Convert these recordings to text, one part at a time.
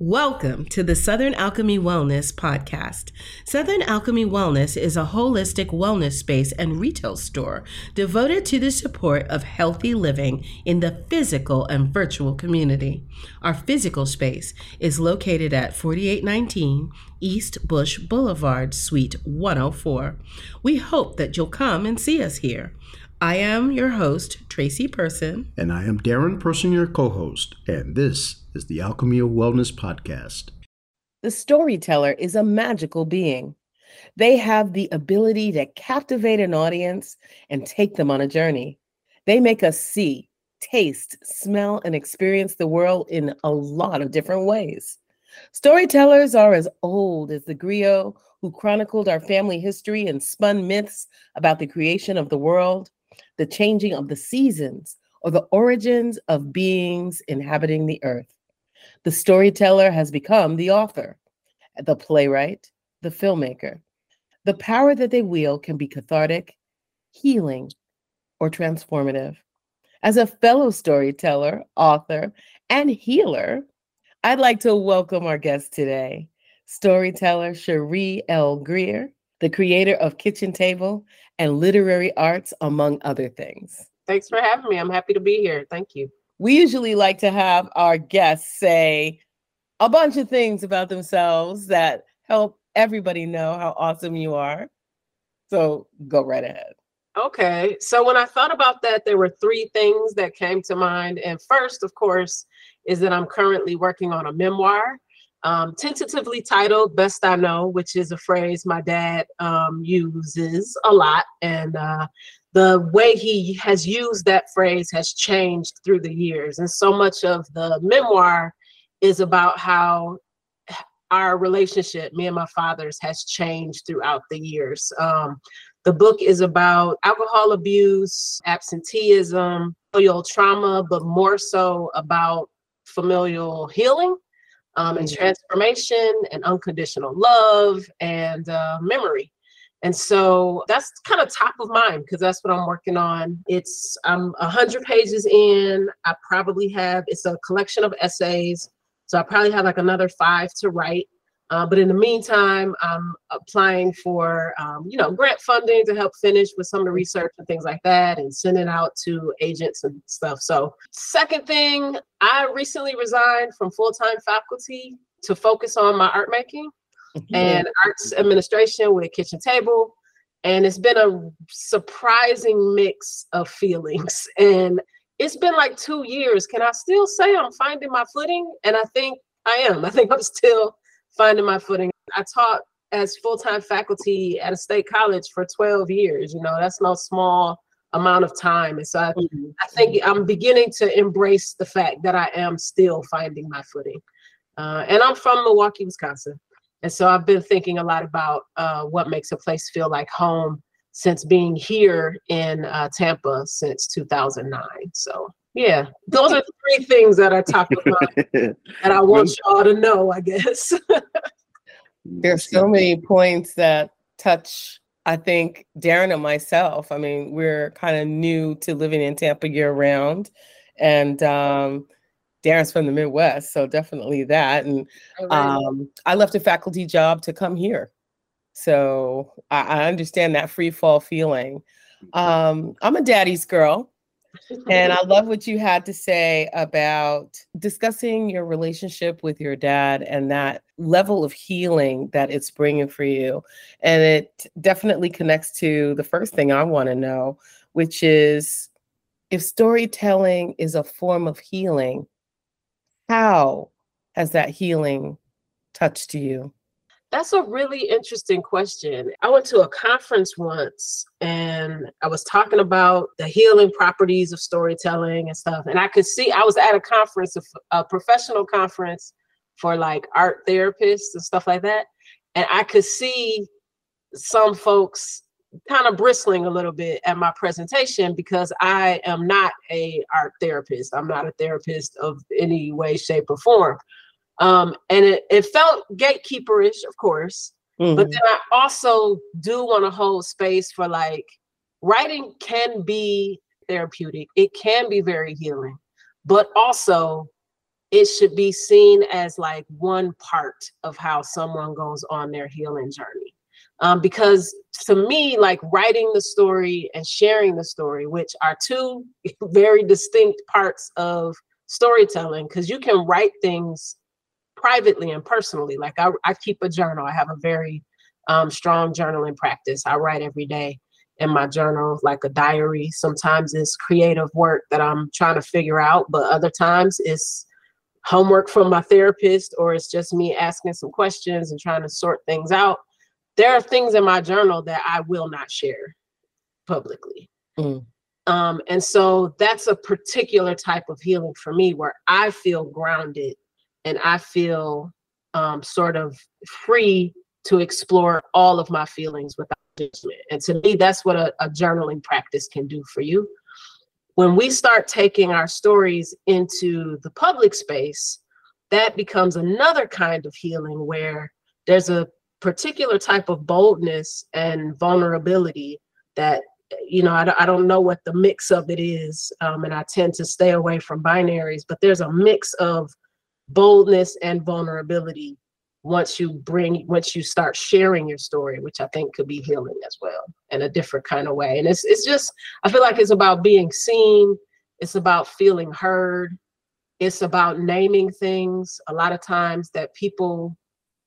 Welcome to the Southern Alchemy Wellness Podcast. Southern Alchemy Wellness is a holistic wellness space and retail store devoted to the support of healthy living in the physical and virtual community. Our physical space is located at 4819 East Bush Boulevard, Suite 104. We hope that you'll come and see us here. I am your host, Tracy Person. And I am Darren Person, your co host. And this is the Alchemy of Wellness podcast. The storyteller is a magical being. They have the ability to captivate an audience and take them on a journey. They make us see, taste, smell, and experience the world in a lot of different ways. Storytellers are as old as the griot who chronicled our family history and spun myths about the creation of the world the changing of the seasons, or the origins of beings inhabiting the earth. The storyteller has become the author, the playwright, the filmmaker. The power that they wield can be cathartic, healing, or transformative. As a fellow storyteller, author, and healer, I'd like to welcome our guest today, storyteller Sheree L. Greer, the creator of Kitchen Table and literary arts, among other things. Thanks for having me. I'm happy to be here. Thank you. We usually like to have our guests say a bunch of things about themselves that help everybody know how awesome you are. So go right ahead. Okay. So when I thought about that, there were three things that came to mind. And first, of course, is that I'm currently working on a memoir um, tentatively titled Best I Know, which is a phrase my dad um, uses a lot. And uh, the way he has used that phrase has changed through the years. And so much of the memoir is about how our relationship, me and my father's, has changed throughout the years. Um, the book is about alcohol abuse, absenteeism, familial trauma, but more so about familial healing um, and mm-hmm. transformation and unconditional love and uh, memory. And so that's kind of top of mind because that's what I'm working on. It's I'm a 100 pages in. I probably have it's a collection of essays, so I probably have like another five to write. Uh, but in the meantime, I'm applying for, um, you know, grant funding to help finish with some of the research and things like that and send it out to agents and stuff. So, second thing, I recently resigned from full time faculty to focus on my art making mm-hmm. and arts administration with Kitchen Table. And it's been a surprising mix of feelings. And it's been like two years. Can I still say I'm finding my footing? And I think I am. I think I'm still finding my footing. I taught as full-time faculty at a state college for 12 years. You know, that's no small amount of time. And so I, mm-hmm. I think I'm beginning to embrace the fact that I am still finding my footing. Uh, and I'm from Milwaukee, Wisconsin. And so I've been thinking a lot about uh, what makes a place feel like home since being here in uh, Tampa since 2009. So yeah, those are three things that are top of mind that I want y'all to know, I guess. There's so many points that touch, I think, Darren and myself. I mean, we're kind of new to living in Tampa year round. And um, Darren's from the Midwest, so definitely that. And um, I left a faculty job to come here. So I, I understand that free fall feeling. Um, I'm a daddy's girl and I love what you had to say about discussing your relationship with your dad and that level of healing that it's bringing for you. And it definitely connects to the first thing I want to know, which is if storytelling is a form of healing, how has that healing touched you? That's a really interesting question. I went to a conference once and I was talking about the healing properties of storytelling and stuff. And I could see I was at a conference, a professional conference for like art therapists and stuff like that. And I could see some folks kind of bristling a little bit at my presentation because I am not a art therapist. I'm not a therapist of any way, shape, or form. Um, and it, it felt gatekeeperish, of course. Mm-hmm. But then I also do want to hold space for like writing can be therapeutic, it can be very healing, but also it should be seen as like one part of how someone goes on their healing journey. Um, because to me, like writing the story and sharing the story, which are two very distinct parts of storytelling, because you can write things privately and personally. Like I, I keep a journal. I have a very um, strong journaling practice. I write every day in my journal, like a diary. Sometimes it's creative work that I'm trying to figure out, but other times it's homework from my therapist or it's just me asking some questions and trying to sort things out. There are things in my journal that I will not share publicly. Mm. Um, and so that's a particular type of healing for me where I feel grounded and I feel um, sort of free to explore all of my feelings without judgment. And to me, that's what a, a journaling practice can do for you. When we start taking our stories into the public space, that becomes another kind of healing where there's a particular type of boldness and vulnerability that you know I, I don't know what the mix of it is um, and i tend to stay away from binaries but there's a mix of boldness and vulnerability once you bring once you start sharing your story which i think could be healing as well in a different kind of way. And it's it's just i feel like it's about being seen it's about feeling heard it's about naming things. A lot of times that people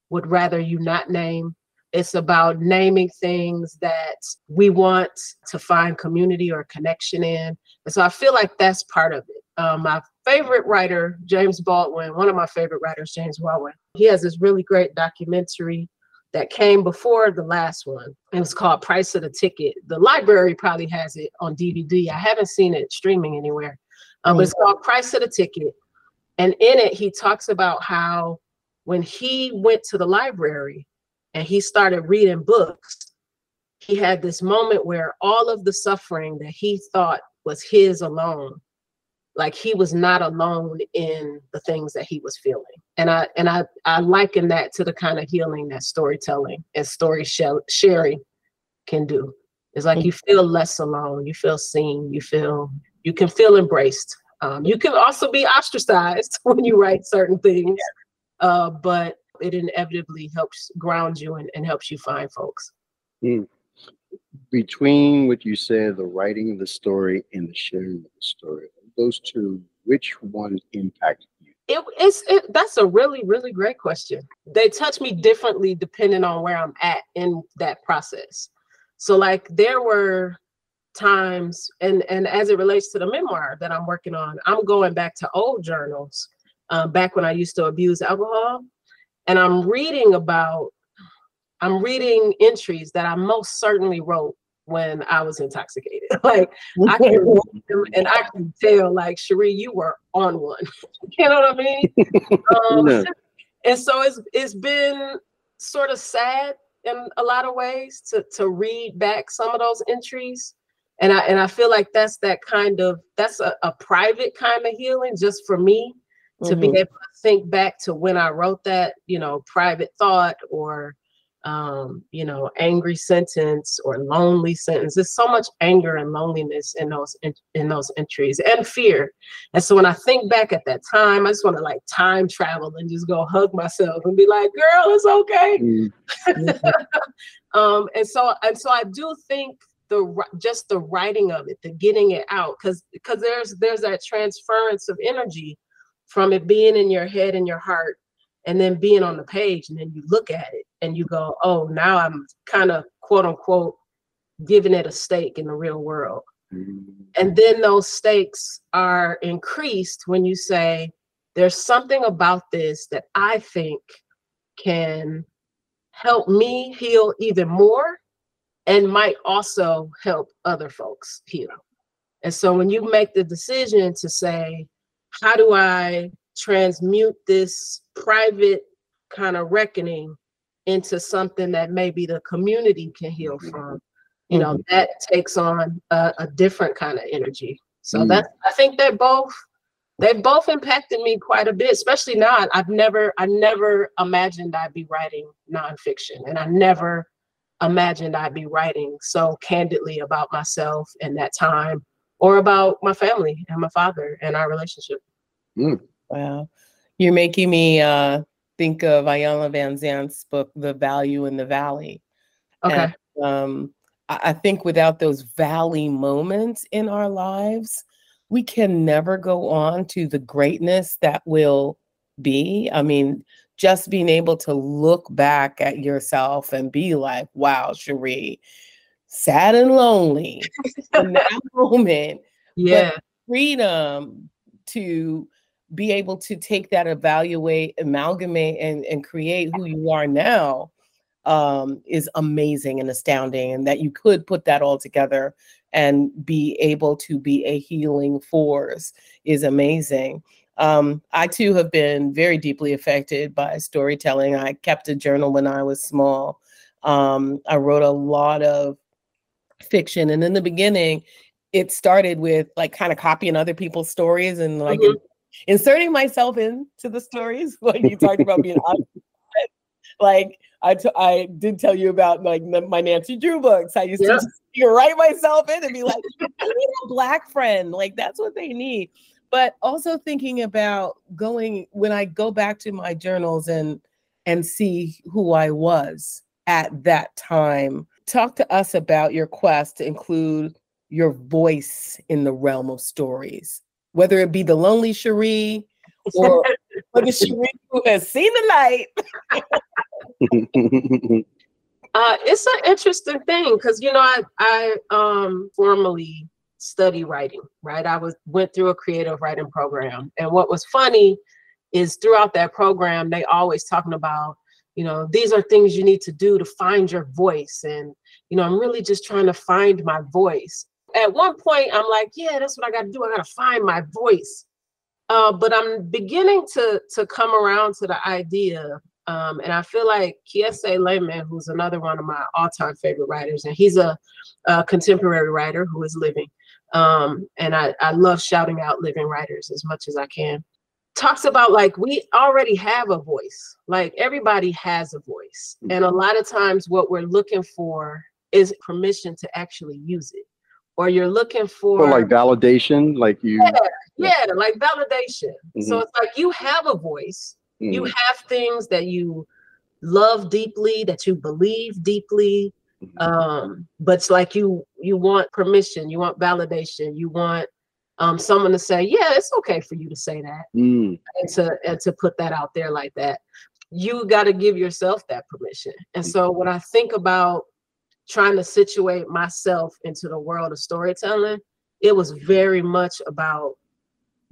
would rather you not name it's about naming things that we want to find community or connection in and so i feel like that's part of it um, my favorite writer, James Baldwin, one of my favorite writers, James Baldwin, he has this really great documentary that came before the last one. It was called Price of the Ticket. The library probably has it on DVD. I haven't seen it streaming anywhere. Um, mm-hmm. But it's mm. called Price of the Ticket. And in it, he talks about how when he went to the library and he started reading books, he had this moment where all of the suffering that he thought was his alone like he was not alone in the things that he was feeling. And i and i i liken that to the kind of healing that storytelling and story sharing can do. It's like you feel less alone you feel seen you feel you can feel embraced. Um, you can also be ostracized when you write certain things uh, but it inevitably helps ground you and, and helps you find folks mm. between what you said the writing of the story and the sharing of the story those two, which one impacted you? It, it's it, that's a really really great question. They touch me differently depending on where I'm at in that process. So like there were times and and as it relates to the memoir that I'm working on, I'm going back to old journals, uh, back when I used to abuse alcohol, and I'm reading about I'm reading entries that I most certainly wrote when I was intoxicated. like I can read them and I can tell, like Sheree, you were on one. you know what I mean? Um, yeah. And so it's it's been sort of sad in a lot of ways to to read back some of those entries. And I and I feel like that's that kind of that's a, a private kind of healing just for me to mm-hmm. be able to think back to when I wrote that, you know, private thought or um, you know, angry sentence or lonely sentence. There's so much anger and loneliness in those in, in, those entries and fear. And so when I think back at that time, I just want to like time travel and just go hug myself and be like, "Girl, it's okay." Mm-hmm. um, and so and so I do think the just the writing of it, the getting it out, because because there's there's that transference of energy from it being in your head and your heart and then being on the page and then you look at it and you go oh now i'm kind of quote unquote giving it a stake in the real world mm-hmm. and then those stakes are increased when you say there's something about this that i think can help me heal even more and might also help other folks heal and so when you make the decision to say how do i transmute this private kind of reckoning into something that maybe the community can heal mm-hmm. from you know mm-hmm. that takes on a, a, different kind of energy so mm. that's i think they both they both impacted me quite a bit especially now i've never i never imagined i'd be writing nonfiction and i never imagined i'd be writing so candidly about myself and that time or about my family and my father and our relationship mm. Wow. You're making me uh, think of Iyanla Vanzant's book, The Value in the Valley. Okay. And, um, I, I think without those valley moments in our lives, we can never go on to the greatness that will be. I mean, just being able to look back at yourself and be like, wow, Sheree, sad and lonely in that moment. yeah. Freedom to be able to take that, evaluate, amalgamate, and, and create who you are now um, is amazing and astounding. And that you could put that all together and be able to be a healing force is amazing. Um, I too have been very deeply affected by storytelling. I kept a journal when I was small. Um, I wrote a lot of fiction, and in the beginning, it started with like kind of copying other people's stories and like Mhm. inserting myself into the stories. Like you talked about being like I, t- I did tell you about like my Nancy Drew books. I used Yeah. to you write myself in and be like, I need a black friend. Like that's what they need. But also thinking about going when I go back to my journals and and see who I was at that time. Talk to us about your quest to include your voice in the realm of stories, whether it be the lonely Sheree or, or the Sheree who has seen the light. Uh, it's an interesting thing because you know I I um formally study writing, right? I was went through a creative writing program, and what was funny is throughout that program they always talking about you know these are things you need to do to find your voice, and you know I'm really just trying to find my voice. At one point I'm like, yeah, that's what I got to do. I got to find my voice. Uh, but I'm beginning to to come around to the idea um, and I feel like Kiese Laymon, who's another one of my all-time favorite writers, and he's a, a contemporary writer who is living. Um, and I, I love shouting out living writers as much as I can. Talks about like we already have a voice. Like everybody has a voice. And a lot of times what we're looking for is permission to actually use it. Or you're looking for Or like validation, like you. yeah, like validation. So Mhm. it's like you have a voice you Mhm. have things that you love deeply that you believe deeply Mhm. um but it's like you you want permission you want validation you want um someone to say yeah it's okay for you to say that. Mm. and to and to put that out there like that. You got to give yourself that permission. And so when i think about trying to situate myself into the world of storytelling it was very much about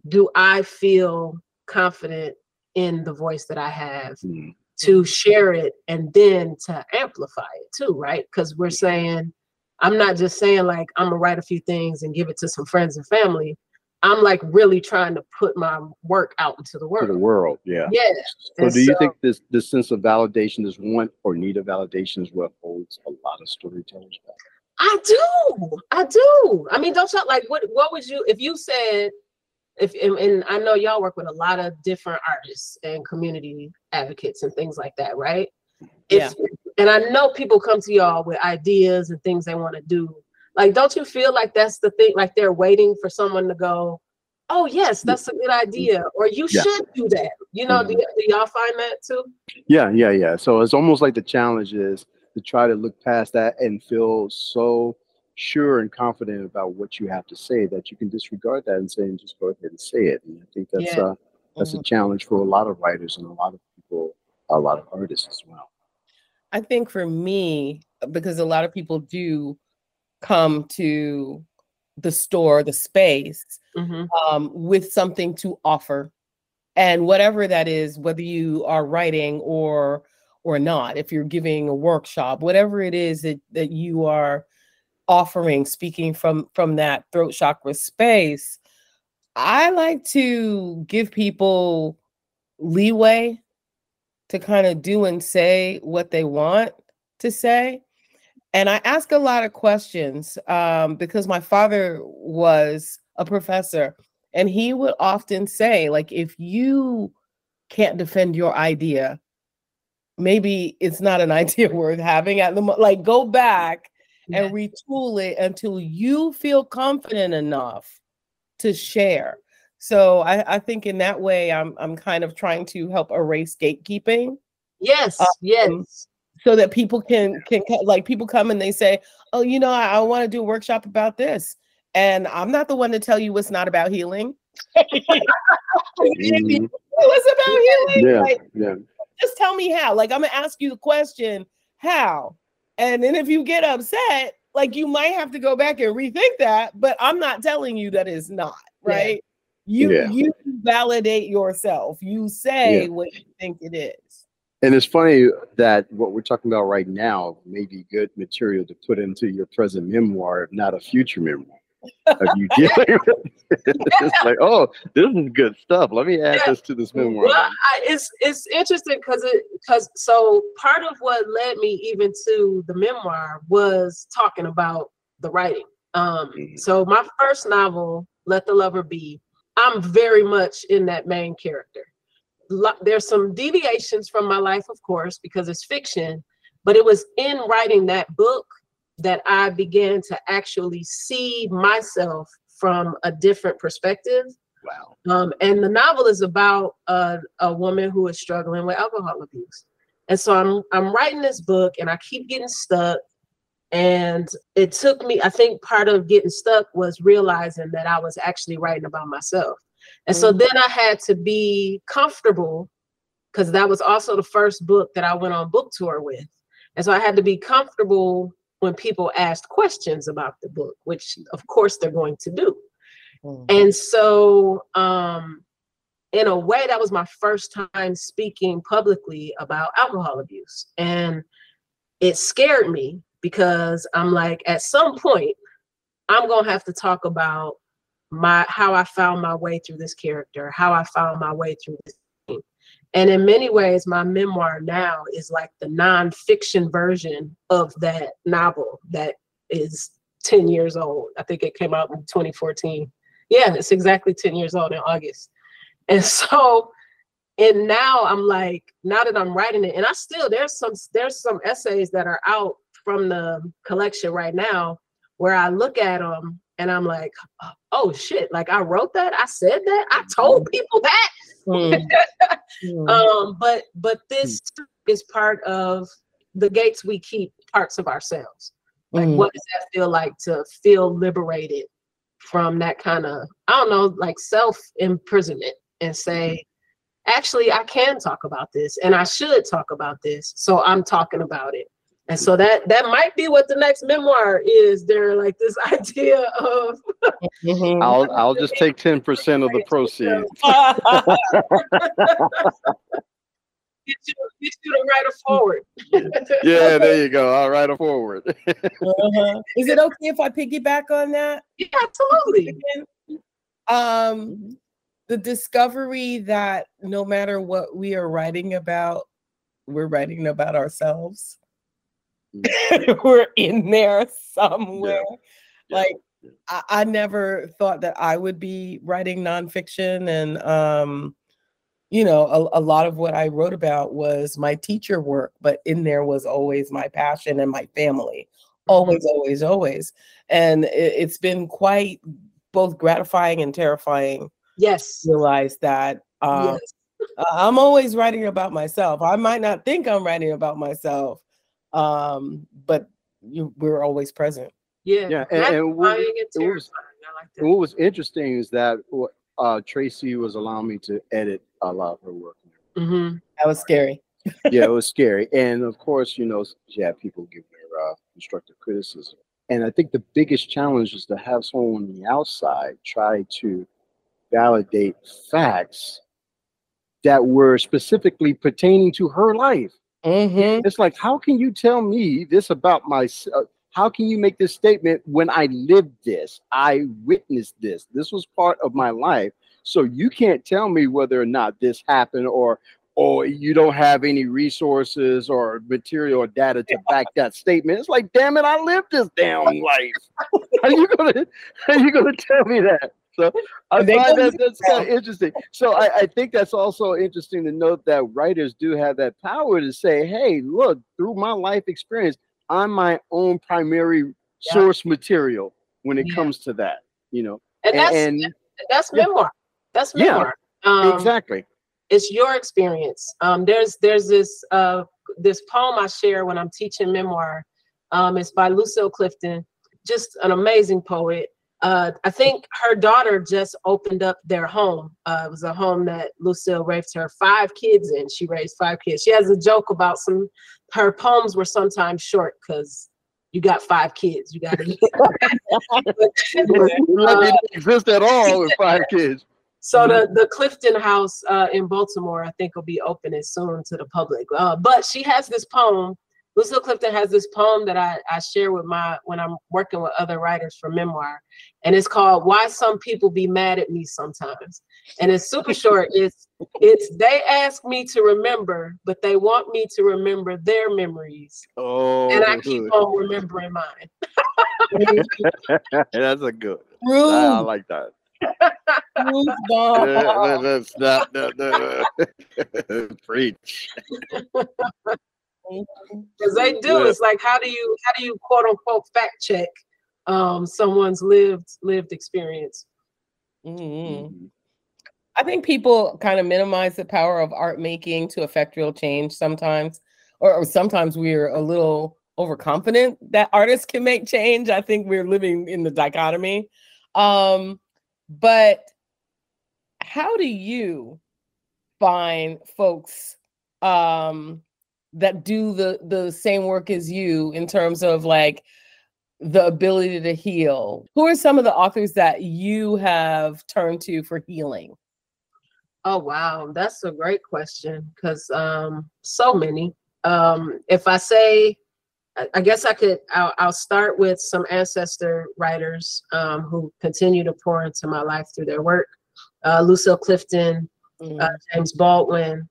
do i feel confident in the voice that i have Mm. to share it and then to amplify it too right? Because we're saying i'm not just saying like i'm gonna write a few things and give it to some friends and family i'm like really trying to put my work out into the To world the world, yeah. yeah So and do you so- think this this sense of validation is want or need of validation is what holds a lot of storytellers back? I do. I do. I mean, don't y'all like what what would you if you said if and, and I know y'all work with a lot of different artists and community advocates and things like that, right? Yeah. And I know people come to y'all with ideas and things they want to do. Like, don't you feel like that's the thing? Like they're waiting for someone to go, "Oh yes, that's a good idea," or "You Yeah. should do that." You know, do, Mhm. y- do y'all find that too? Yeah, yeah, yeah. So it's almost like the challenge is to try to look past that and feel so sure and confident about what you have to say that you can disregard that and say and just go ahead and say it. And I think that's Yeah. uh that's a Mhm. challenge for a lot of writers and a lot of people, a lot of artists as well. I think for me, because a lot of people do come to the store, the space, Mhm. um, with something to offer. And whatever that is, whether you are writing or or not, if you're giving a workshop, whatever it is that, that you are offering, speaking from from that throat chakra space, I like to give people leeway to kind of do and say what they want to say. And I ask a lot of questions um, because my father was a professor, and he would often say, like, if you can't defend your idea, maybe it's not an idea worth having at the moment. like go back and retool it until you feel confident enough to share. So I, I think in that way, I'm I'm kind of trying to help erase gatekeeping. Yes, um, yes. So that people can can like people come and they say, oh, you know, I, I want to do a workshop about this, and I'm not the one to tell you it's not about healing. mm-hmm. It's about healing. Yeah, like, yeah. Just tell me how. Like I'm gonna ask you the question, how? And then if you get upset, like you might have to go back and rethink that. But I'm not telling you that it's not right. Yeah. You yeah. you validate yourself. You say yeah. what you think it is. And it's funny that what we're talking about right now may be good material to put into your present memoir, if not a future memoir of you dealing with it's like, oh, this is good stuff. Let me add yeah. this to this memoir. Well, I, it's it's interesting because it because so part of what led me even to the memoir was talking about the writing. Um, mm-hmm. so my first novel, Let the Lover Be, I'm very much in that main character. There's some deviations from my life, of course, because it's fiction, but it was in writing that book that I began to actually see myself from a different perspective. Wow. Um, and the novel is about a, a woman who is struggling with alcohol abuse. And so I'm I'm writing this book and I keep getting stuck. And it took me, I think part of getting stuck was realizing that I was actually writing about myself. And mm-hmm. so then I had to be comfortable because that was also the first book that I went on book tour with. And so I had to be comfortable when people asked questions about the book, which of course they're going to do. Mm-hmm. And so, um, in a way, that was my first time speaking publicly about alcohol abuse. And it scared me because I'm like, at some point, I'm to have to talk about my how I found my way through this character, how I found my way through this and in many ways, my memoir now is like the nonfiction version of that novel that is 10 years old. I think it came out in 2014. Yeah, it's exactly 10 years old in August. And so, and now I'm like, now that I'm writing it, and I still there's some there's some essays that are out from the collection right now where I look at them and I'm like, oh shit, like I wrote that, I said that, I told mm-hmm. people that. Mm. um, but but this mm. is part of the gates we keep parts of ourselves. Like mm. what does that feel like to feel liberated from that kind of, I don't know, like self imprisonment and say, actually I can talk about this and I should talk about this. So I'm talking about it. And so that that might be what the next memoir is. There, like this idea of. Mm-hmm. I'll I'll just take ten percent of the proceeds. get you, get you to write a forward. yeah, there you go. I'll write a forward. uh-huh. Is it okay if I piggyback on that? Yeah, absolutely. Um, the discovery that no matter what we are writing about, we're writing about ourselves. we're in there somewhere. Yeah. Yeah. Like I, I, never thought that I would be writing nonfiction, and um, you know, a, a, lot of what I wrote about was my teacher work, but in there was always my passion and my family, mm-hmm. always, always, always, and it, has been quite both gratifying and terrifying. Yes, realize that. Um, yes. I'm always writing about myself. I might not think I'm writing about myself, um, but you, we're always present. Yeah, yeah. And, and what, it was, like what was interesting is that uh, Tracy was allowing me to edit a lot of her work. Mm-hmm. That was scary. yeah, it was scary, and of course, you know, she had people give her uh, constructive criticism. And I think the biggest challenge is to have someone on the outside try to validate facts that were specifically pertaining to her life. Mm-hmm. It's like, how can you tell me this about myself? Uh, how can you make this statement when I lived this? I witnessed this. This was part of my life. So you can't tell me whether or not this happened or or you don't have any resources or material or data to back that statement. It's like, damn it, I lived this damn life. how are you gonna how are you gonna tell me that? So I find that that's kind of interesting. So I, I, think that's also interesting to note that writers do have that power to say, hey, look, through my life experience, I'm my own primary yeah. source material when it yeah. comes to that, you know. And that's and, that's memoir. That's Yeah. Um, exactly. It's your experience. Um, there's there's this uh, this poem I share when I'm teaching memoir. Um, it's by Lucille Clifton, just an amazing poet. Uh, I think her daughter just opened up their home. Uh, it was a home that Lucille raised her five kids in. She raised five kids. She has a joke about some. Her poems were sometimes short because you got five kids. You got to. Didn't exist at all with five kids. So the the Clifton House uh, in Baltimore, I think, will be opening soon to the public. Uh, but she has this poem. Lucille Clifton has this poem that I, I share with my when I'm working with other writers for memoir, and it's called "Why Some People Be Mad at Me Sometimes." And it's super short. It's it's they ask me to remember, but they want me to remember their memories, Oh, and I keep on remembering mine. that's a good. I, I like that. rude dog. that- that's not that, that- preach. Because they do Yeah. it's like how do you how do you quote unquote fact check um someone's lived lived experience Mhm. I think people kind of minimize the power of art making to affect real change sometimes, or, or sometimes we're a little overconfident that artists can make change. I think we're living in the dichotomy. Um, but how do you find folks um, that do the the same work as you in terms of like the ability to heal? Who are some of the authors that you have turned to for healing? oh wow that's a great question because um so many um if i say I- guess I could. I'll, I'll start with some ancestor writers um, who continue to pour into my life through their work. Uh, Lucille Clifton, Mm. uh, James Baldwin,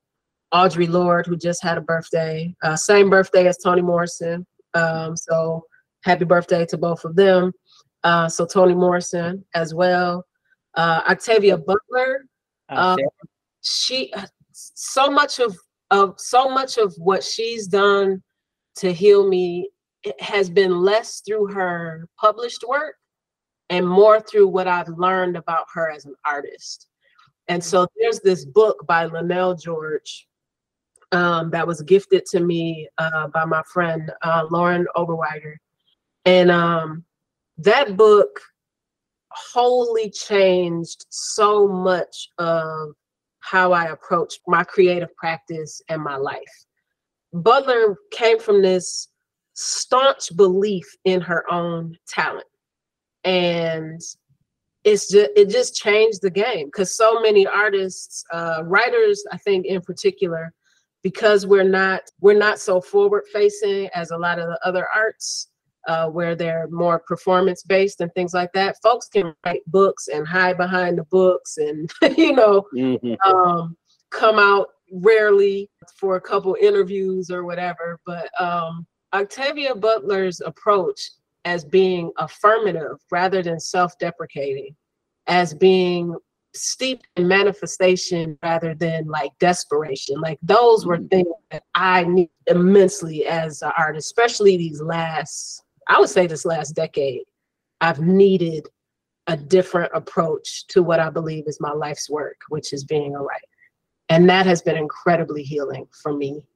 Audre Lorde, who just had a birthday, uh, same birthday as Toni Morrison. Um, so happy birthday to both of them. Uh, so Toni Morrison as well. Uh, Octavia Butler, Uh, um, she so much of of so much of what she's done to heal me has been less through her published work and more through what I've learned about her as an artist. And so there's this book by Lynell George um, that was gifted to me uh, by my friend uh, Lauren Oberweider. And um, that book wholly changed so much of how I approach my creative practice and my life. Butler came from this staunch belief in her own talent. And it's just it just changed the game because so many artists, uh, writers, I think in particular, because we're not we're not so forward facing as a lot of the other arts uh, where they're more performance based and things like that. Folks can write books and hide behind the books and you know Mhm. um, come out rarely for a couple interviews or whatever. But um, Octavia Butler's approach as being affirmative rather than self deprecating, as being steeped in manifestation rather than like desperation. Like those were Mm. things that I need immensely as an artist, especially these last, I would say this last decade. I've needed a different approach to what I believe is my life's work, which is being a writer. And that has been incredibly healing for me.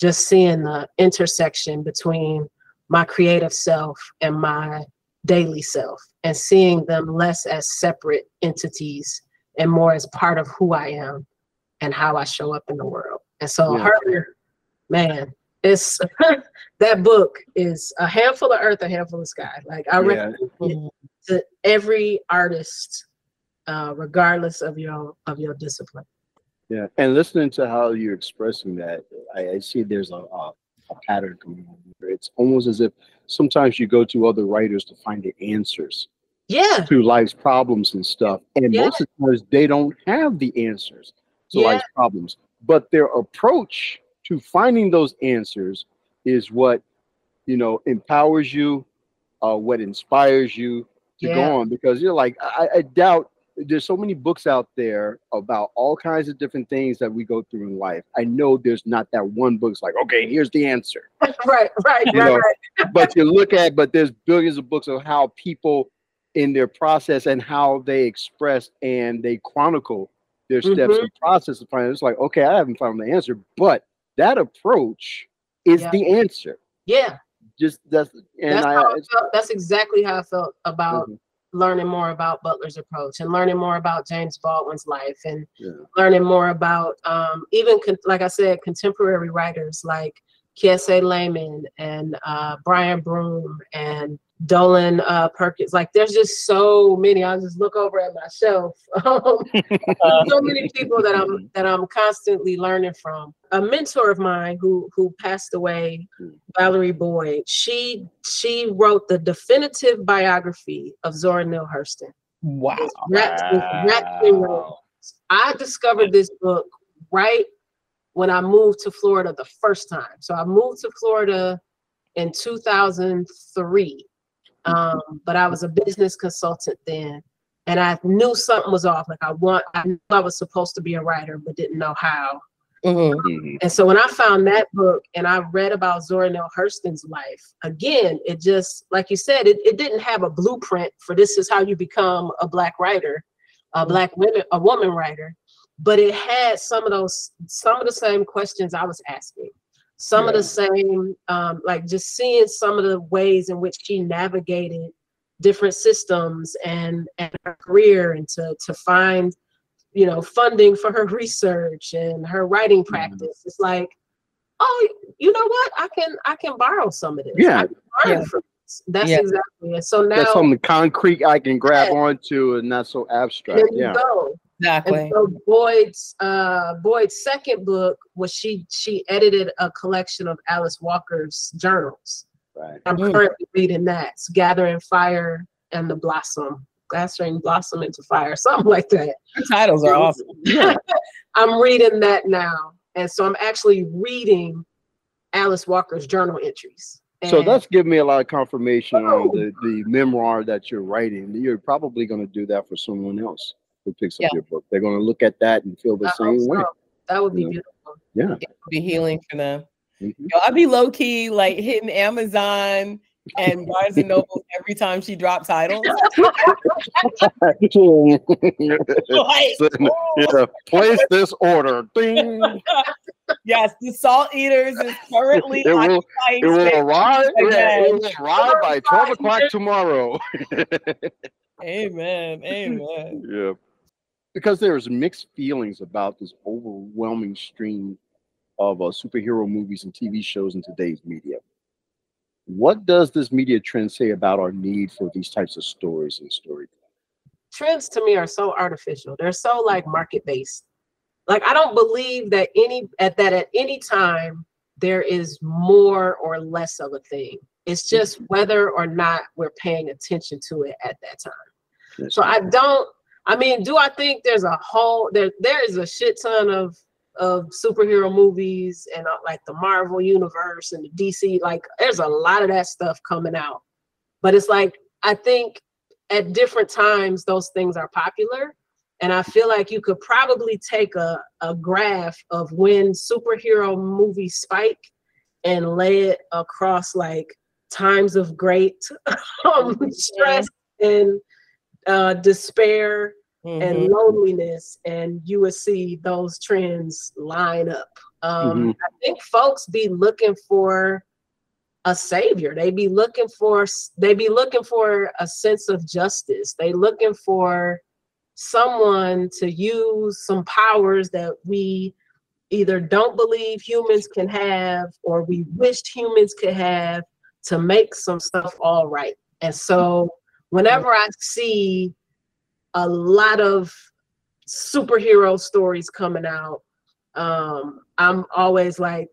Just seeing the intersection between my creative self and my daily self and seeing them less as separate entities and more as part of who I am and how I show up in the world. And so Yeah. her, man, it's that book is a handful of earth, a handful of sky. Like I Yeah. recommend to every artist, uh, regardless of your of your discipline. Yeah, and listening to how you're expressing that, I, I see there's a, a, a pattern on. It's almost as if sometimes you go to other writers to find the answers Yeah, to life's problems and stuff, and Yeah. most of the times they don't have the answers to Yeah. life's problems. But their approach to finding those answers is what you know empowers you, uh, what inspires you to Yeah. go on. Because you're like, I, I doubt there's so many books out there about all kinds of different things that we go through in life. I know there's not that one book's like, okay, here's the answer. right, right, You right, know, right. but you look at, but there's billions of books of how people in their process and how they express and they chronicle their steps Mhm. and process of finding. It's like, okay, I haven't found the answer, but that approach is Yeah. the answer. Yeah, Just that's and that's I, how I felt. That's exactly how I felt about Mhm. learning more about Butler's approach and learning more about James Baldwin's life and yeah. learning more about um, even con- like I said, contemporary writers like Kiese Laymon and uh, Brian Broome and Dolen uh, Perkins. Like there's just so many. I just look over at myself. Um, so many people that I'm that I'm constantly learning from. A mentor of mine who who passed away, Valerie Boyd. She she wrote the definitive biography of Zora Neale Hurston. Wow. It's wrapped- it's wrapped in. I discovered this book right when I moved to Florida the first time. So I moved to Florida in 2003, um, but I was a business consultant then, and I knew something was off. Like I want, I knew I was supposed to be a writer, but didn't know how. Mhm. Mhm. And so when I found that book and I read about Zora Neale Hurston's life, again, it just, like you said, it, it didn't have a blueprint for this is how you become a black writer, a black women, a woman writer, but it had some of those, some of the same questions I was asking. Some of the same, um, like just seeing some of the ways in which she navigated different systems and and her career and to to find you know funding for her research and her writing Mm-hmm. practice it's like oh you know what i can i can borrow some of this Yeah. Yeah. that's Yeah. exactly it so now That's something concrete I can grab Yeah. onto and not so abstract. there you Yeah. go Exactly. and so boyd's uh boyd's second book was she she edited a collection of alice walker's journals Right. i'm Mm. currently reading that it's gathering fire and the blossom gathering blossom into fire something like that Your titles are awesome. I'm reading that now. And so I'm actually reading Alice Walker's journal entries. So that's giving me a lot of confirmation on Oh. the, the memoir that you're writing. You're probably going to do that for someone else who picks Yeah. up your book. They're going to look at that and feel the I same way. That would be Yeah. beautiful. Yeah. It would be healing for them. Mhm. Yo, I'd be low key like hitting Amazon and Barnes and Noble every time she dropped titles. Like, yeah, place this order. Ding. yes, the Salt Eaters is currently It will, it will arrive. Yeah, it will arrive by twelve o'clock tomorrow. Amen. Amen. yeah, because there's mixed feelings about this overwhelming stream of uh, superhero movies and TV shows in today's media. What does this media trend say about our need for these types of stories and storytelling? Trends to me are so artificial. They're so like market based. Like I don't believe that any at that at any time there is more or less of a thing. It's just whether or not we're paying attention to it at that time. So I don't. I mean, do I think there's a whole there? There is a shit ton of of superhero movies and uh, like the Marvel universe and the DC. Like, there's a lot of that stuff coming out. But it's like I think at different times those things are popular, and I feel like you could probably take a a graph of when superhero movies spike and lay it across like times of great um, stress and uh, despair Mhm. and loneliness, and you would see those trends line up. Um, I think folks be looking for a savior. They be looking for they be looking for a sense of justice. They looking for someone to use some powers that we either don't believe humans can have or we wished humans could have to make some stuff all right. And so whenever I see a lot of superhero stories coming out, um, I'm always like,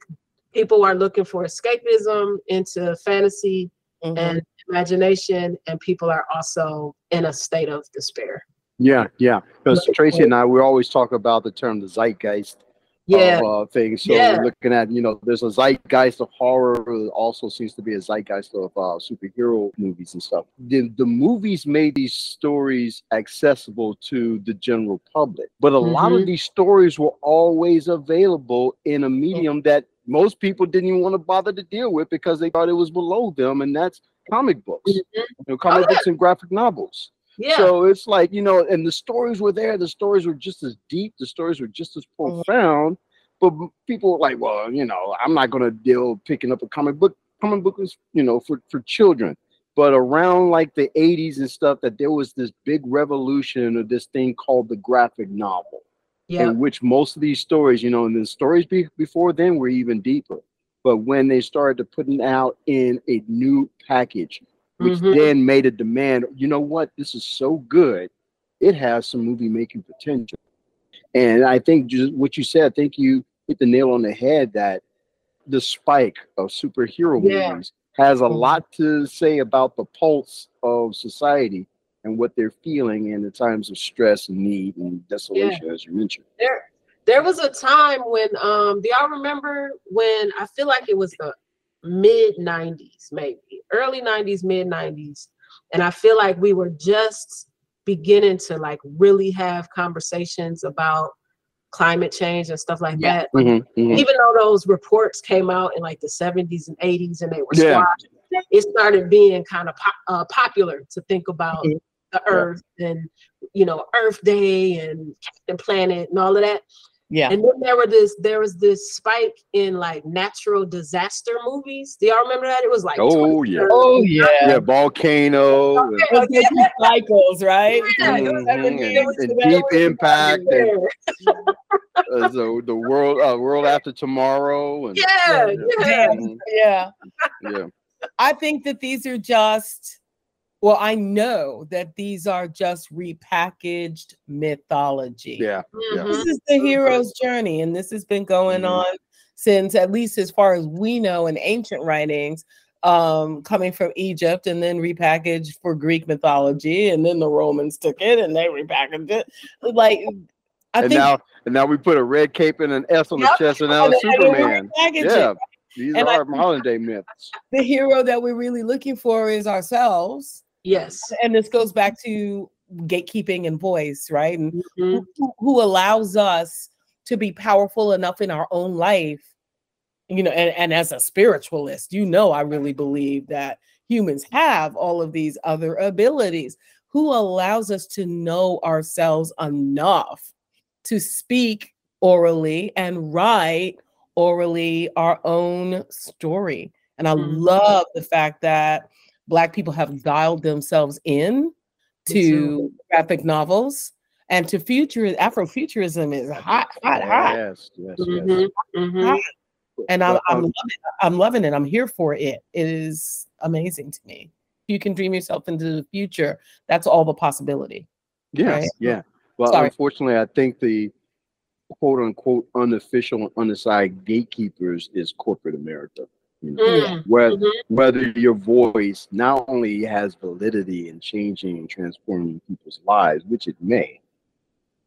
people are looking for escapism into fantasy Mhm. and imagination, and people are also in a state of despair. Yeah, yeah. Because Tracy and I, we always talk about the term the zeitgeist Yeah, of uh, things. So Yeah. we're looking at, you know, there's a zeitgeist of horror. Also seems to be a zeitgeist of uh, superhero movies and stuff. The, the movies made these stories accessible to the general public, but a lot of Mhm. these stories were always available in a medium that most people didn't even want to bother to deal with because they thought it was below them, and that's comic books, Mhm. you know, comic Oh, yeah. books and graphic novels. Yeah. So it's like, you know, and the stories were there. The stories were just as deep. The stories were just as Mhm. profound. But people were like, well, you know, I'm not going to deal picking up a comic book. Comic book is, you know, for, for children. But around like the 80s and stuff, that there was this big revolution of this thing called the graphic novel yeah. in which most of these stories, you know, and the stories be, before then were even deeper. But when they started to put putting out in a new package, which Mhm. then made a demand, you know what, this is so good, it has some movie making potential. And I think just what you said, I think you hit the nail on the head that the spike of superhero Yeah. movies has a Mhm. lot to say about the pulse of society and what they're feeling in the times of stress and need and desolation, as you mentioned. there there was a time when um do y'all remember when I feel like it was the mid 90s maybe early 90s mid 90s and I feel like we were just beginning to like really have conversations about climate change and stuff like Yeah. that Mhm, mhm. even though those reports came out in like the 70s and 80s and they were Yeah. squashed it started being kind of pop, uh, popular to think about Mhm. the earth and you know earth day and captain planet and all of that Yeah. and then there were this there was this spike in like natural disaster movies. Do y'all remember that? It was like Oh, yeah. Oh yeah. Yeah, volcano. and- Yeah, Those yeah. cycles, right? Yeah, Mhm, was- and- it and deep impact and uh, the, the world uh, world after tomorrow and yeah, yeah. yeah. Yeah. yeah. I think that these are just, well, I know that these are just repackaged mythology. Yeah. Yeah. This is the hero's journey, and this has been going Mhm. on since, at least as far as we know, in ancient writings, um, coming from Egypt and then repackaged for Greek mythology, and then the Romans took it and they repackaged it. Like, I And think now and now we put a red cape and an S on the chest and now and- it's and Superman. repackage it. Yeah. These And are think- modern day myths. the hero that we're really looking for is ourselves. Yes. And this goes back to gatekeeping and voice, right? And Mhm. who, who allows us to be powerful enough in our own life you know and, and as a spiritualist you know i really believe that humans have all of these other abilities who allows us to know ourselves enough to speak orally and write orally our own story and i Mhm. love the fact that black people have dialed themselves in to too. graphic novels and to future afrofuturism is hot hot hot Yes, yes, yes. Mhm. Mhm. and I'm, I'm um, loving it. I'm loving it. I'm here for it. It is amazing to me. You can dream yourself into the future. That's all the possibility. Yes, right? yeah. Well, Sorry. unfortunately, I think the quote unquote unofficial and unassigned gatekeepers is corporate America. You know, Mm. whether, Mhm. whether your voice not only has validity in changing and transforming people's lives, which it may,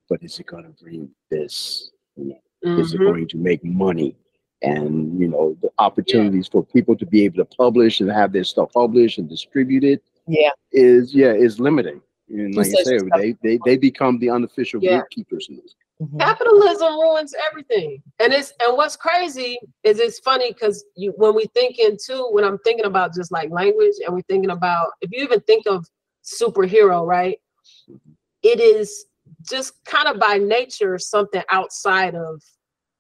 but is it going to bring this? You know, is it Mhm. going to make money? And you know, the opportunities for people to be able to publish and have their stuff published and distributed Yeah. is yeah is limiting. And like I say, they, they they become the unofficial Yeah. gatekeepers in this. Mhm. capitalism ruins everything and it's and what's crazy is it's funny because you when we think into when i'm thinking about just like language and we're thinking about if you even think of superhero right it is just kind of by nature something outside of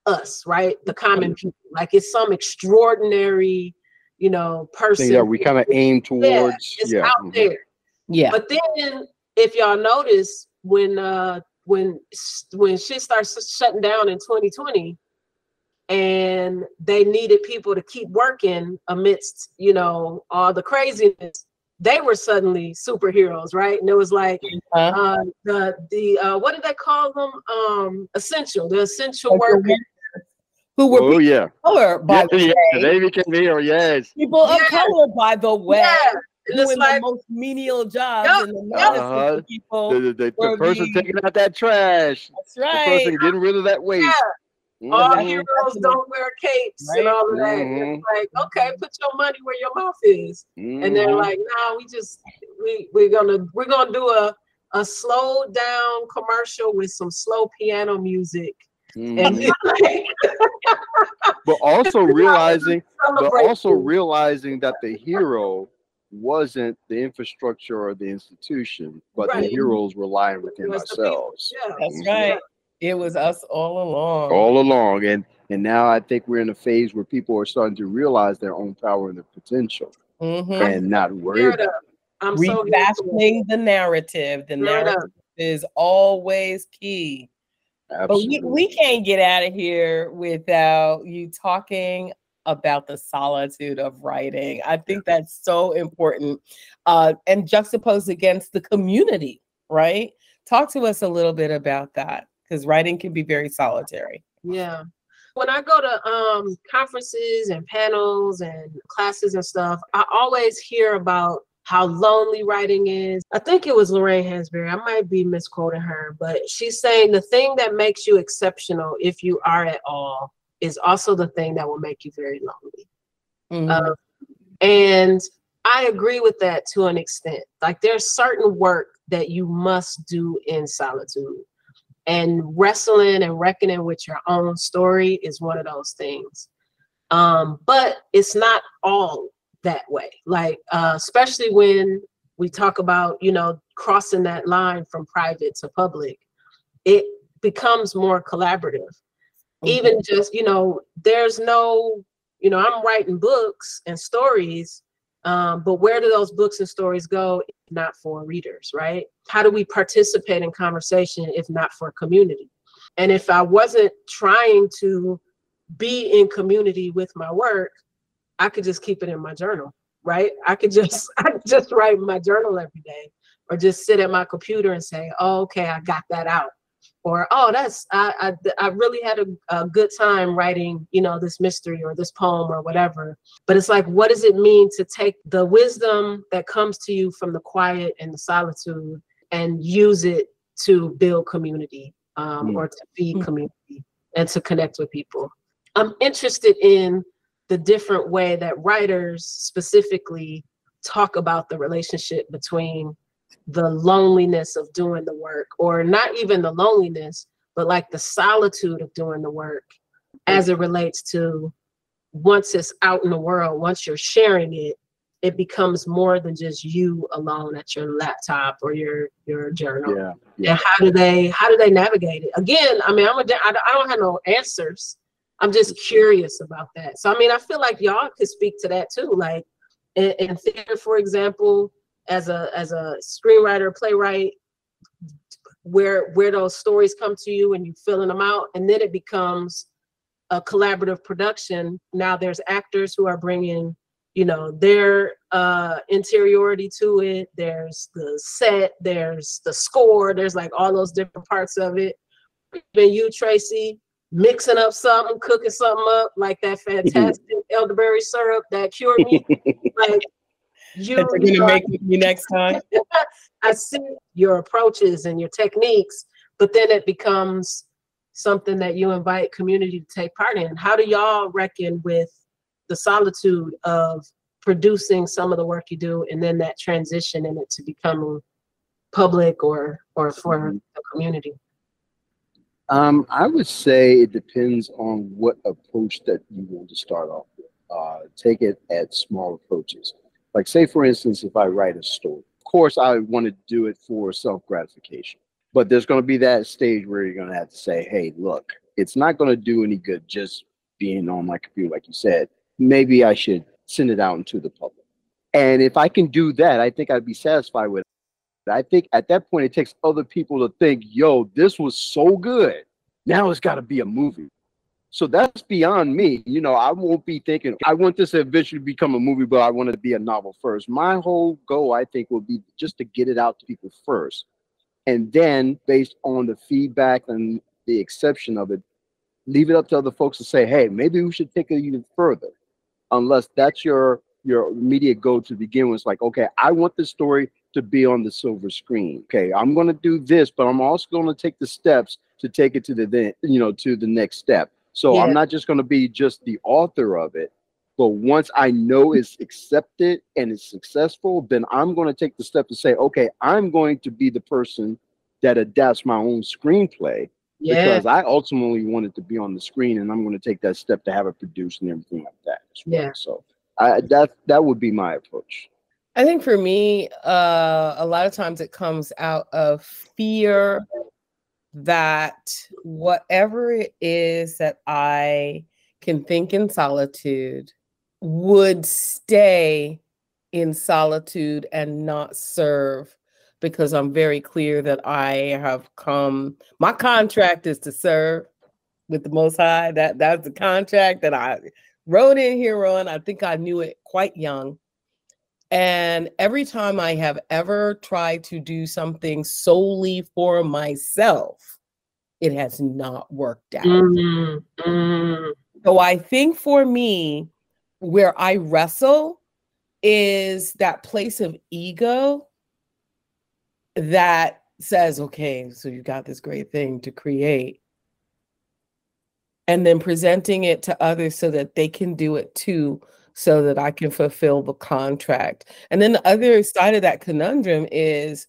us right the common people like it's some extraordinary you know person Thing that we kind of aim yeah, towards. it's Yeah. out mhm. there Yeah. but then, if y'all notice, when uh when when shit starts shutting down in 2020, and they needed people to keep working amidst you know all the craziness, they were suddenly superheroes, right? And it was like Uh, uh, the the uh, what did they call them? Um, essential, the essential Like workers. who were Oh people yeah. of color, by Yeah, the yeah. way. They became hero. Yes. People of Yeah. color, by the way. Yeah, and it's Doing like the most menial jobs Yup, in the yup. Uh-huh. people. The, the, the, the person the- taking out that trash. That's right. The person getting rid of that waste. yeah, all Mhm. heroes don't wear capes Right. and all of that. Mhm. It's like, okay, put your money where your mouth is. and they're Mhm. like, "Nah, we just we we're gonna we're gonna do a a slow down commercial with some slow piano music Mhm. and but also realizing but also realizing that the hero wasn't the infrastructure or the institution, but the heroes were lying within It was the people. ourselves Yeah. That's Mhm. right. It was us all along. all along. And and now I think we're in a phase where people are starting to realize their own power and their potential Mhm. and not worry Hear it. I'm so here for the narrative. The Hear it up. narrative is always key. it. But we, we can't get out of here without you talking about the solitude of writing. I think that's so important uh, and juxtaposed against the community, right? Talk to us a little bit about that because writing can be very solitary. Yeah. When I go to um, conferences and panels and classes and stuff, I always hear about how lonely writing is. I think it was Lorraine Hansberry. I might be misquoting her, but she's saying the thing that makes you exceptional, if you are at all, is also the thing that will make you very lonely. Mhm. Uh, and I agree with that to an extent. Like there's certain work that you must do in solitude. And wrestling and reckoning with your own story is one of those things. Um, but it's not all that way. Like uh, especially when we talk about, you know, crossing that line from private to public, it becomes more collaborative even just you know there's no you know i'm writing books and stories um, but where do those books and stories go if not for readers right? How do we participate in conversation if not for community? And if i wasn't trying to be in community with my work i could just keep it in my journal right? I could just i just write my journal every day or just sit at my computer and say oh, okay i got that out or oh that's i i, I really had a, a good time writing you know this mystery or this poem or whatever but it's like what does it mean to take the wisdom that comes to you from the quiet and the solitude and use it to build community um, Mm. or to feed Mm. community and to connect with people i'm interested in the different way that writers specifically talk about the relationship between the loneliness of doing the work or not even the loneliness but like the solitude of doing the work as it relates to once it's out in the world once you're sharing it it becomes more than just you alone at your laptop or your your journal. Yeah, yeah. and how do they how do they navigate it? Again i mean i'm a I don't- have no answers. I'm just curious about that. So i mean i feel like y'all could speak to that too like in, in theater for example as a as a screenwriter playwright where where those stories come to you and you filling them out and then it becomes a collaborative production. Now there's actors who are bringing you know their uh interiority to it. There's the set there's the score there's like all those different parts of it. Then you tracy mixing up something cooking something up like that fantastic elderberry syrup that cured me. Like you, That you're gonna make with me next time. I see your approaches and your techniques, but then it becomes something that you invite community to take part in. How do y'all reckon with the solitude of producing some of the work you do and then that transition in it to becoming public or or for Mhm. the community? Um, I would say it depends on what approach that you want to start off with. Uh, take it at small approaches. Like, say, for instance, if I write a story, of course, I want to do it for self gratification. But there's going to be that stage where you're going to have to say, hey, look, it's not going to do any good just being on my computer, like you said. Maybe I should send it out into the public. And if I can do that, I think I'd be satisfied with it. But I think at that point, it takes other people to think, yo, this was so good. Now it's got to be a movie. So that's beyond me. You know, I won't be thinking, I want this to eventually become a movie, but I want it to be a novel first. My whole goal, I think, will be just to get it out to people first. And then, based on the feedback and the exception of it, leave it up to other folks to say, hey, maybe we should take it even further. Unless that's your your immediate goal to begin with. It's like, okay, I want this story to be on the silver screen. Okay, I'm going to do this, but I'm also going to take the steps to take it to the then, you know, to the next step. So Yeah. I'm not just going to be just the author of it, but once I know it's accepted and it's successful, then I'm going to take the step to say, okay, I'm going to be the person that adapts my own screenplay Yeah. because I ultimately want it to be on the screen, and I'm going to take that step to have it produced and everything like that. as well. Yeah. So I that that would be my approach. I think for me, uh, a lot of times it comes out of fear that whatever it is that I can think in solitude would stay in solitude and not serve because I'm very clear that I have come my contract is to serve with the most high. That that's the contract that I wrote in here on. I think I knew it quite young and every time I have ever tried to do something solely for myself, it has not worked out. Mm-hmm. Mm-hmm. So I think for me, where I wrestle is that place of ego that says, okay, so you've got this great thing to create. And then presenting it to others so that they can do it too so that I can fulfill the contract. And then the other side of that conundrum is,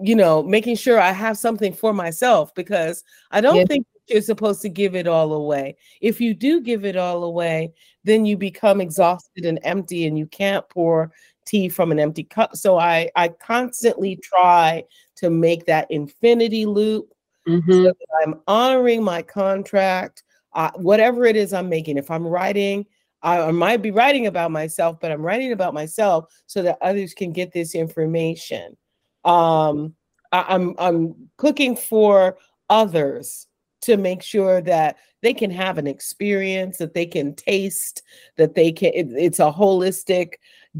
you know, making sure I have something for myself because I don't yes. think you're supposed to give it all away. If you do give it all away, then you become exhausted and empty and you can't pour tea from an empty cup. So I I constantly try to make that infinity loop mm-hmm. so that I'm honoring my contract, uh, whatever it is I'm making. If I'm writing I, I might be writing about myself, but I'm writing about myself so that others can get this information. Um, I, I'm I'm cooking for others to make sure that they can have an experience that they can taste that they can it, it's a holistic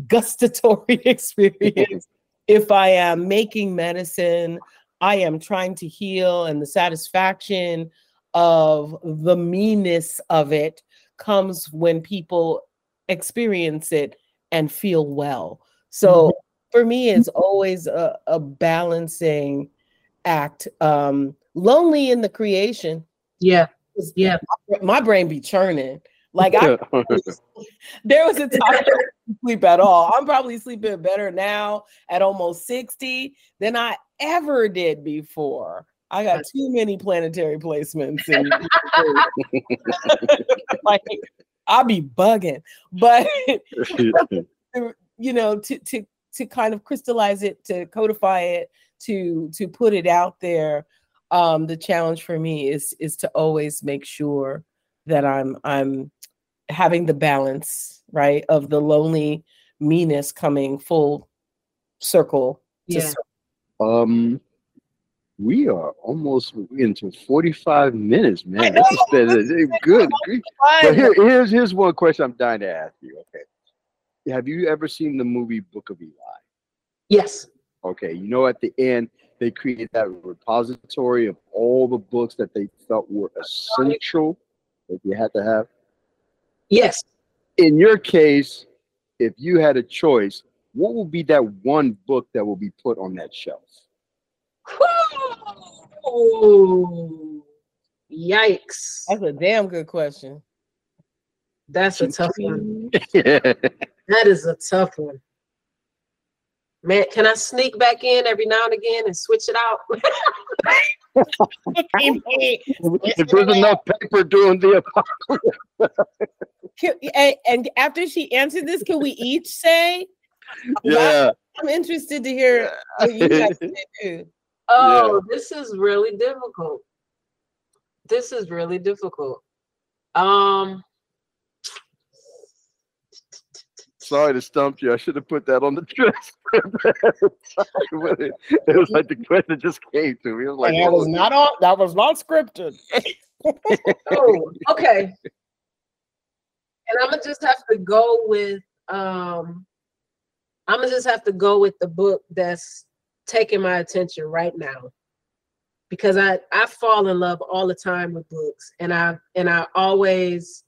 gustatory experience if i am making medicine i am trying to heal and the satisfaction of the meanness of it comes when people experience it and feel well. So mm-hmm. for me, it's always a, a balancing act. Um, lonely in the creation. Yeah. Yeah. My brain be churning. Like I there was a time I didn't sleep at all. I'm probably sleeping better now at almost 60 than I ever did before. I got too many planetary placements. And like I'll be bugging, but you know, to to to kind of crystallize it, to codify it, to to put it out there. Um, the challenge for me is is to always make sure that I'm I'm having the balance, right, of the lonely meanness coming full circle. Yeah. Um, we are almost into 45 minutes, man. This has been good. But here, here's here's one question I'm dying to ask you. Okay. Have you ever seen the movie Book of Eli? Yes. Okay. You know, at the end, they created that repository of all the books that they felt were essential that you had to have. Yes. In your case, if you had a choice, what would be that one book that will be put on that shelf? Oh, yikes. That's a damn good question. That's a tough one. that is a tough one. Man, can I sneak back in every now and again and switch it out? if there's enough paper doing the and, and after she answered this, can we each say? Yeah. I'm interested to hear what you guys do. Oh, yeah. this is really difficult. This is really difficult. Um Sorry to stump you. I should have put that on the transcript. it, it was like the question just came to me. It was like that was not all, that was not scripted. oh, okay. And I'm gonna just have to go with um I'm gonna just have to go with the book that's taking my attention right now because I I fall in love all the time with books and I and I always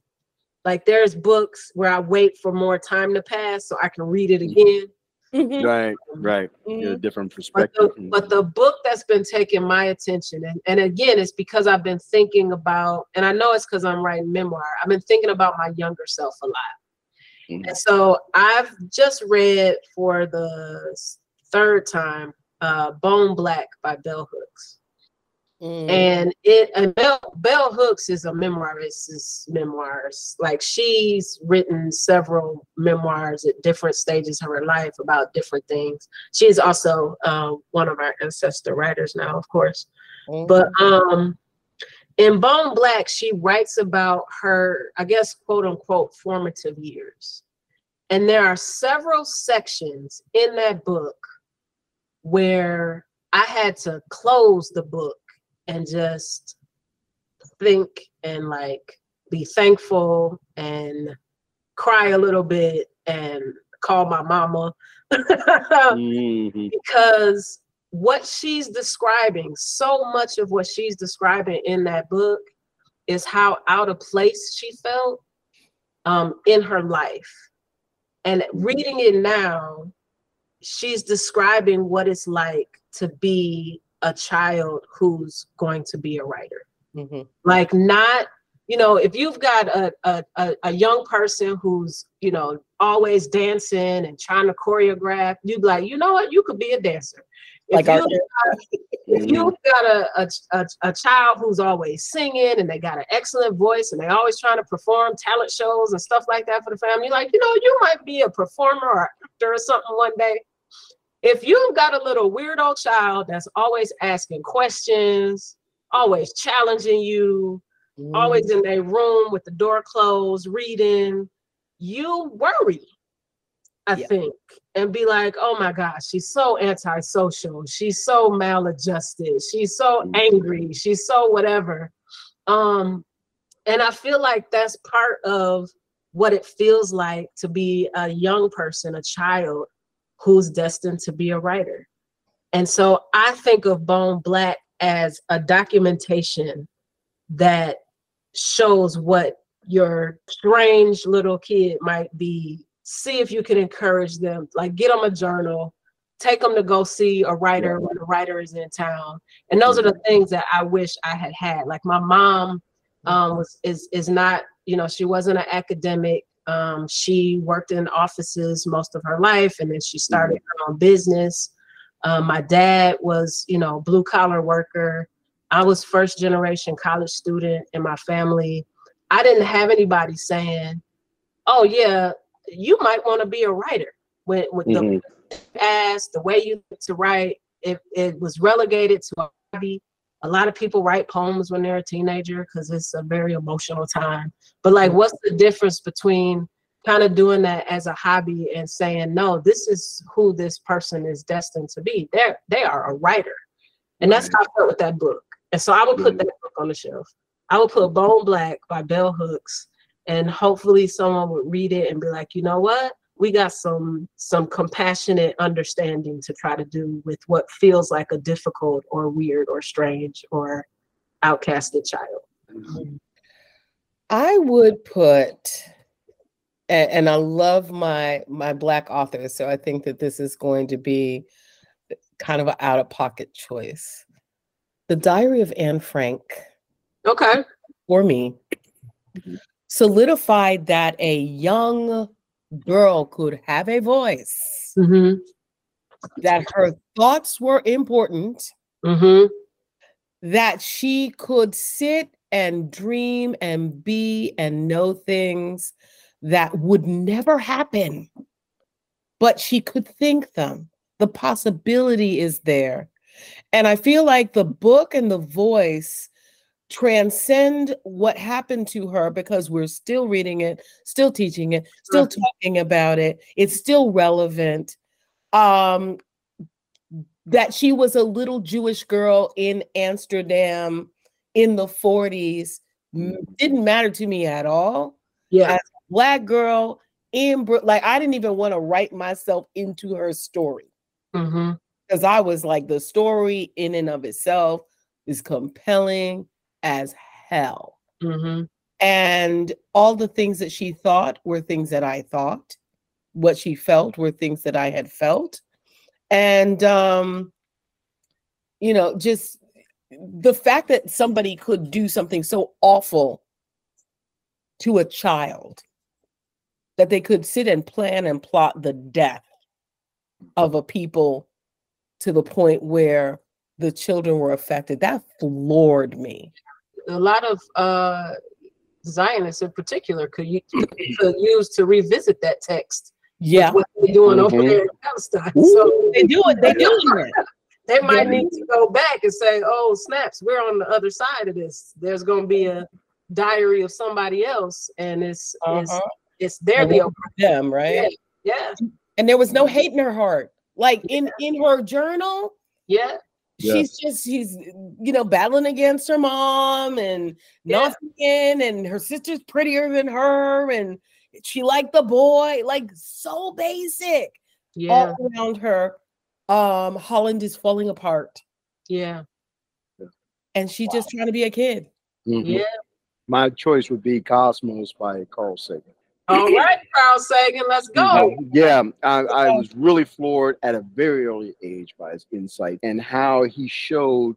like there's books where I wait for more time to pass so I can read it again. Mm-hmm. Right, right. Mm-hmm. Get a different perspective. But the, but the, book that's been taking my attention, and, and again, it's because I've been thinking about, and I know it's because I'm writing memoir. I've been thinking about my younger self a lot. Mm-hmm. And so I've just read for the third time uh, Bone Black by Bell Hooks. Mm. And it and Bell, Bell Hooks is a memoirist's memoirs. Like she's written several memoirs at different stages of her life about different things. She is also uh, one of our ancestor writers now, of course. Mm. But um, in Bone Black, she writes about her, I guess, quote unquote, formative years. And there are several sections in that book where I had to close the book and just think and like be thankful and cry a little bit and call my mama mm-hmm. because what she's describing so much of what she's describing in that book is how out of place she felt um, in her life and reading it now she's describing what it's like to be a child who's going to be a writer. Mm-hmm. Like not, you know, if you've got a, a, a young person who's, you know, always dancing and trying to choreograph, you'd be like, you know what, you could be a dancer. If, like you got, if you've got a, a, a, a, child who's always singing and they got an excellent voice and they always trying to perform talent shows and stuff like that for the family, like, you know, you might be a performer or actor or something one day if you've got a little weirdo child that's always asking questions, always challenging you, mm. always in their room with the door closed, reading, you worry, I yeah. think, and be like, oh my gosh, she's so antisocial. She's so maladjusted. She's so mm. angry. She's so whatever. Um, and I feel like that's part of what it feels like to be a young person, a child who's destined to be a writer. And so I think of Bone Black as a documentation that shows what your strange little kid might be. See if you can encourage them, like get them a journal, take them to go see a writer when the writer is in town. And those are the things that I wish I had had. Like my mom um, was is is not, you know, she wasn't an academic. Um, she worked in offices most of her life, and then she started mm-hmm. her own business. Um, my dad was, you know, blue collar worker. I was first generation college student in my family. I didn't have anybody saying, "Oh yeah, you might want to be a writer." When with mm-hmm. the past, the way you to write, it, it was relegated to a hobby a lot of people write poems when they're a teenager because it's a very emotional time. But like, mm-hmm. what's the difference between kind of doing that as a hobby and saying, no, this is who this person is destined to be? They're they are a writer, and that's how I felt with that book. And so I would put mm-hmm. that book on the shelf. I would put Bone Black by Bell Hooks, and hopefully someone would read it and be like, you know what? We got some some compassionate understanding to try to do with what feels like a difficult or weird or strange or outcasted child. I would put and, and i love my my black authors so i think that this is going to be kind of an out of pocket choice. The diary of anne frank okay. for me mm-hmm. solidified that a young girl could have a voice, mm-hmm. that her thoughts were important, mm-hmm. that she could sit and dream and be and know things that would never happen, but she could think them. The possibility is there. And I feel like the book and the voice transcend what happened to her because we're still reading it, still teaching it, still talking about it. It's still relevant. Um, that she was a little Jewish girl in Amsterdam in the 40s didn't matter to me at all. Yeah. As a black girl in like I didn't even want to write myself into her story. Because mm-hmm. I was like, the story in and of itself is compelling as hell. Mm-hmm. And all the things that she thought were things that I thought. What she felt were things that I had felt. And, um, you know, just the fact that somebody could do something so awful to a child that they could sit and plan and plot the death of a people to the point where the children were affected. That floored me. A lot of uh, Zionists in particular could, use, could use to revisit that text. Yeah. What they're doing over Mhm. there in Palestine. So They do it. They do it. they might Yeah. need to go back and say, oh, snaps, we're on the other side of this. There's going to be a diary of somebody else, and it's, it's, Uh-huh. it's their And deal. Them, right? Yeah. And there was no hate in her heart. Like in in her journal, Yeah. Yeah. she's just she's you know battling against her mom and Yeah. nothing and her sister's prettier than her and she liked the boy like so basic Yeah. all around her um holland is falling apart Yeah. and she's just trying to be a kid Mhm. Yeah. My choice would be Cosmos by Carl Sagan. All right, Carl Sagan, let's go. Yeah, I, I was really floored at a very early age by his insight and how he showed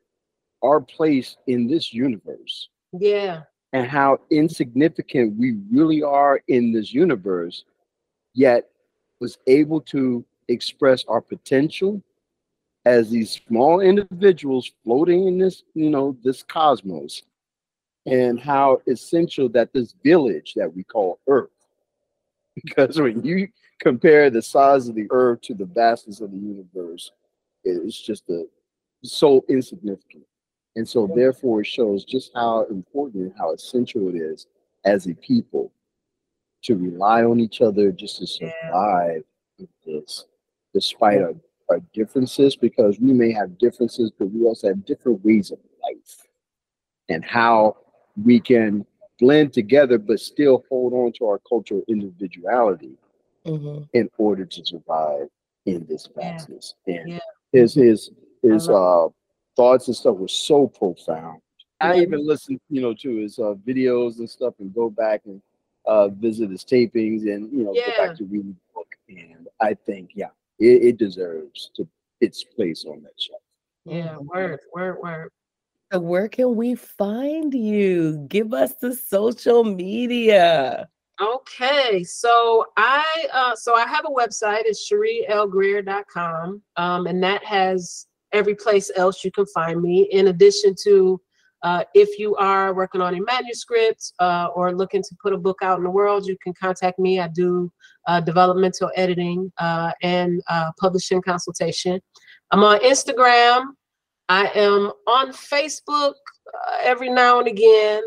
our place in this universe Yeah. and how insignificant we really are in this universe, yet was able to express our potential as these small individuals floating in this, you know, this cosmos, and how essential that this village that we call Earth because when you compare the size of the earth to the vastness of the universe it's just a so insignificant. And so therefore it shows just how important and how essential it is as a people to rely on each other just to survive in this despite our, our differences because we may have differences but we also have different ways of life and how we can blend together but still hold on to our cultural individuality Mhm. in order to survive in this Yeah. And Yeah. his his his uh thoughts and stuff were so profound. I even listened, you know, to his uh, videos and stuff and go back and uh visit his tapings and you know go back to reading the book. And I think, yeah, it, it deserves to its place on that shelf. Yeah. Word, word, word. So where can we find you give us the social media Okay, so I uh, so I have a website. It's shereelgreer.com, um, and that has every place else you can find me. In addition to, uh, if you are working on a manuscript uh, or looking to put a book out in the world, you can contact me. I do uh, developmental editing uh, and uh, publishing consultation. I'm on Instagram. I am on Facebook uh, every now and again.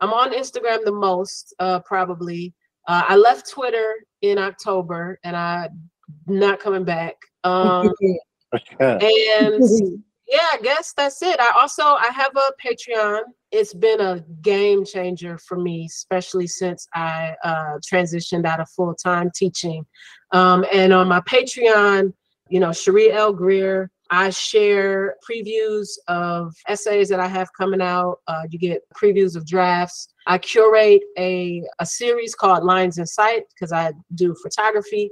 I'm on Instagram the most, uh, probably. Uh, I left Twitter in October, and I'm not coming back. Um, and yeah, I guess that's it. I also I have a Patreon. It's been a game changer for me, especially since I uh, transitioned out of full time teaching. Um, and on my Patreon, you know, Sheree L. Greer, I share previews of essays that I have coming out. Uh, you get previews of drafts. I curate a, a series called Lines in Sight because I do photography.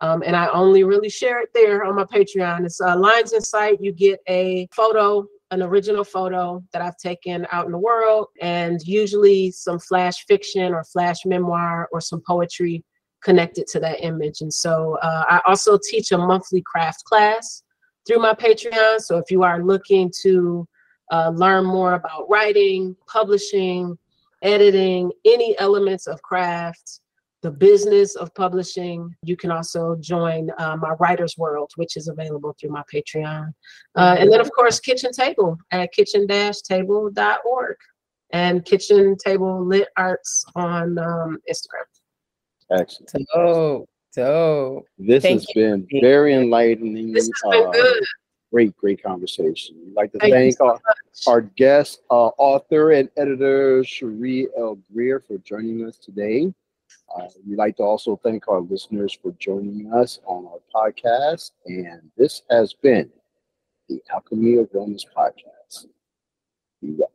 Um, and I only really share it there on my Patreon. It's uh, Lines in Sight. You get a photo, an original photo that I've taken out in the world, and usually some flash fiction or flash memoir or some poetry connected to that image. And so uh, I also teach a monthly craft class through my Patreon. So if you are looking to uh, learn more about writing, publishing, editing, any elements of craft, the business of publishing, you can also join uh, my writer's world, which is available through my Patreon. Uh, and then, of course, Kitchen Table at kitchen-table.org and Kitchen Table Lit Arts on um, Instagram. Excellent. dope dope This Thank has been very enlightening. This has been uh, good. Great, great conversation. We'd like to Thank thank so our, much. our guest, uh, author and editor, Sheree L. Greer, for joining us today. Uh, we'd like to also thank our listeners for joining us on our podcast. And this has been the Alchemy of Wellness podcast. Be well.